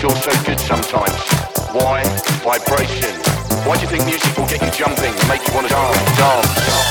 feel so good sometimes. Why? Vibration. Why do you think music will get you jumping, make you want to dance, dance?